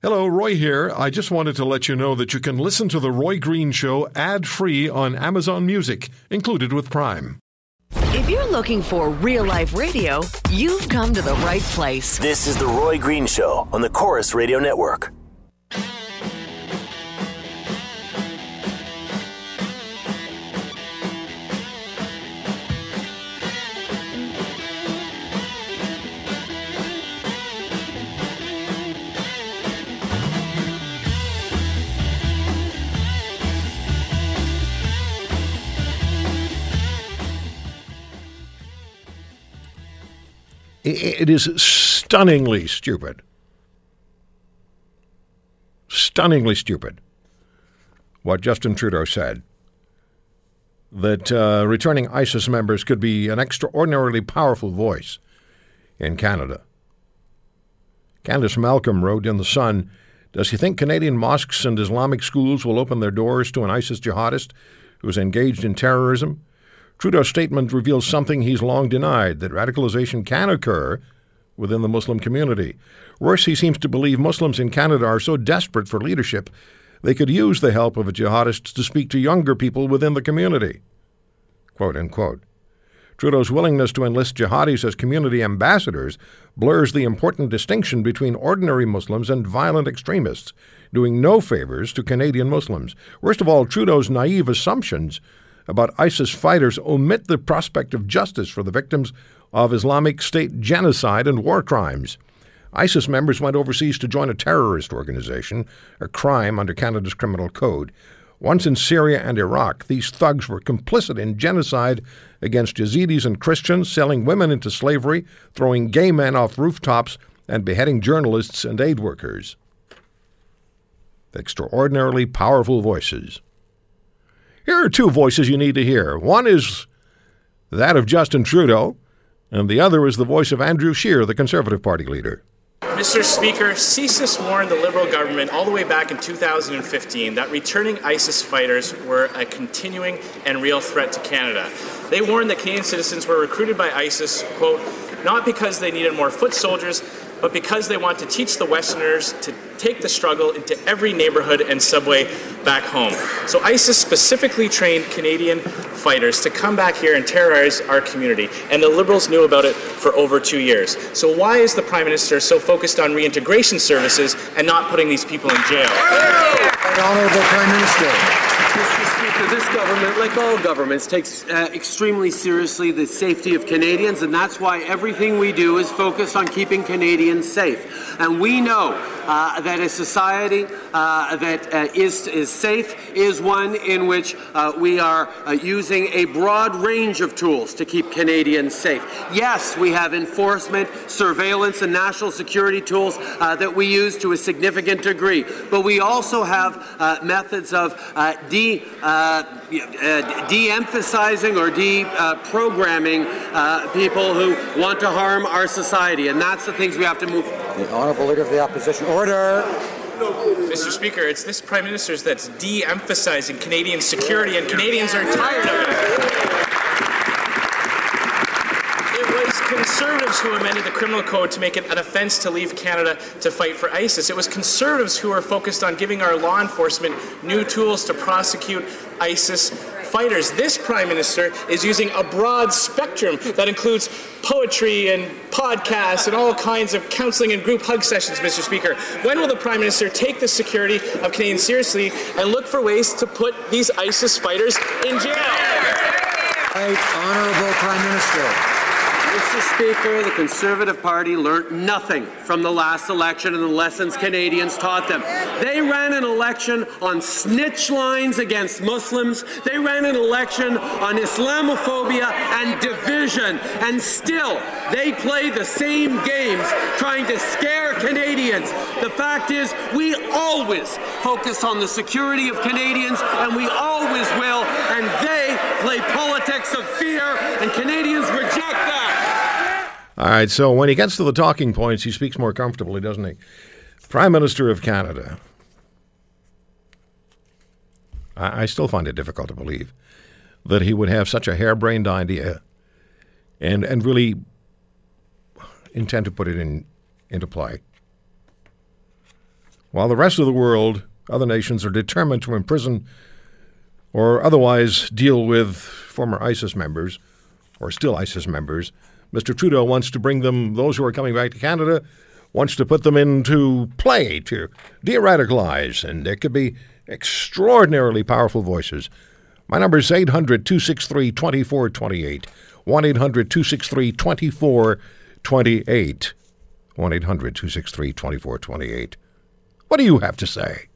Hello, Roy here. I just wanted to let you know that you can listen to The Roy Green Show ad free on Amazon Music, included with Prime. If you're looking for real life radio, you've come to the right place. This is The Roy Green Show on the Corus Radio Network. It is stunningly stupid. Stunningly stupid what Justin Trudeau said that uh, returning ISIS members could be an extraordinarily powerful voice in Canada. Candice Malcolm wrote in The Sun Does he think Canadian mosques and Islamic schools will open their doors to an ISIS jihadist who's engaged in terrorism? Trudeau's statement reveals something he's long denied that radicalization can occur within the Muslim community. Worse, he seems to believe Muslims in Canada are so desperate for leadership they could use the help of a jihadist to speak to younger people within the community. Quote. Trudeau's willingness to enlist jihadis as community ambassadors blurs the important distinction between ordinary Muslims and violent extremists, doing no favors to Canadian Muslims. Worst of all, Trudeau's naive assumptions about ISIS fighters omit the prospect of justice for the victims of Islamic State genocide and war crimes. ISIS members went overseas to join a terrorist organization, a crime under Canada's criminal code. Once in Syria and Iraq, these thugs were complicit in genocide against Yazidis and Christians, selling women into slavery, throwing gay men off rooftops, and beheading journalists and aid workers. Extraordinarily powerful voices. Here are two voices you need to hear. One is that of Justin Trudeau, and the other is the voice of Andrew Scheer, the Conservative Party leader. Mr. Speaker, CSIS warned the Liberal government all the way back in 2015 that returning ISIS fighters were a continuing and real threat to Canada. They warned that Canadian citizens were recruited by ISIS, quote, not because they needed more foot soldiers, but because they want to teach the Westerners to take the struggle into every neighborhood and subway back home. So ISIS specifically trained Canadian fighters to come back here and terrorize our community, and the Liberals knew about it for over two years. So why is the Prime Minister so focused on reintegration services and not putting these people in jail? Honourable Prime Minister. Mr. Speaker, this government, like all governments, takes uh, extremely seriously the safety of Canadians, and that's why everything we do is focused on keeping Canadians safe. And we know uh, that a society uh, that uh, is is safe is one in which uh, we are uh, using a broad range of tools to keep Canadians safe. Yes, we have enforcement, surveillance, and national security tools that we use to a significant degree, but we also have methods of de uh, uh, de-emphasizing or de-programming uh, people who want to harm our society, and that's the things we have to move. The Honourable Leader of the Opposition. Order. Mr. Speaker, it's this Prime Minister's that's de emphasizing Canadian security, and Canadians are tired of it. It was Conservatives who amended the criminal code to make it an offense to leave Canada to fight for ISIS. It was Conservatives who were focused on giving our law enforcement new tools to prosecute ISIS fighters. This Prime Minister is using a broad spectrum that includes poetry and podcasts and all kinds of counseling and group hug sessions, Mr. Speaker. When will the Prime Minister take the security of Canadians seriously and look for ways to put these ISIS fighters in jail? Right, Honourable Prime Minister. Mr. Speaker, the Conservative Party learnt nothing from the last election and the lessons Canadians taught them. They ran an election on snitch lines against Muslims. They ran an election on Islamophobia and division. And still, they play the same games trying to scare Canadians. The fact is, we always focus on the security of Canadians, and we always will. And they play politics of fear, and Canadians reject that. All right, so when he gets to the talking points, he speaks more comfortably, doesn't he? Prime Minister of Canada. I, I still find it difficult to believe that he would have such a harebrained idea and, and really intend to put it in, into play. while the rest of the world, other nations, are determined to imprison or otherwise deal with former ISIS members or still ISIS members. Mr. Trudeau wants to bring them, those who are coming back to Canada, wants to put them into play, to de radicalize, and there could be extraordinarily powerful voices. My number is 800 263 2428. 1 800 263 2428. 1 800 263 2428. What do you have to say?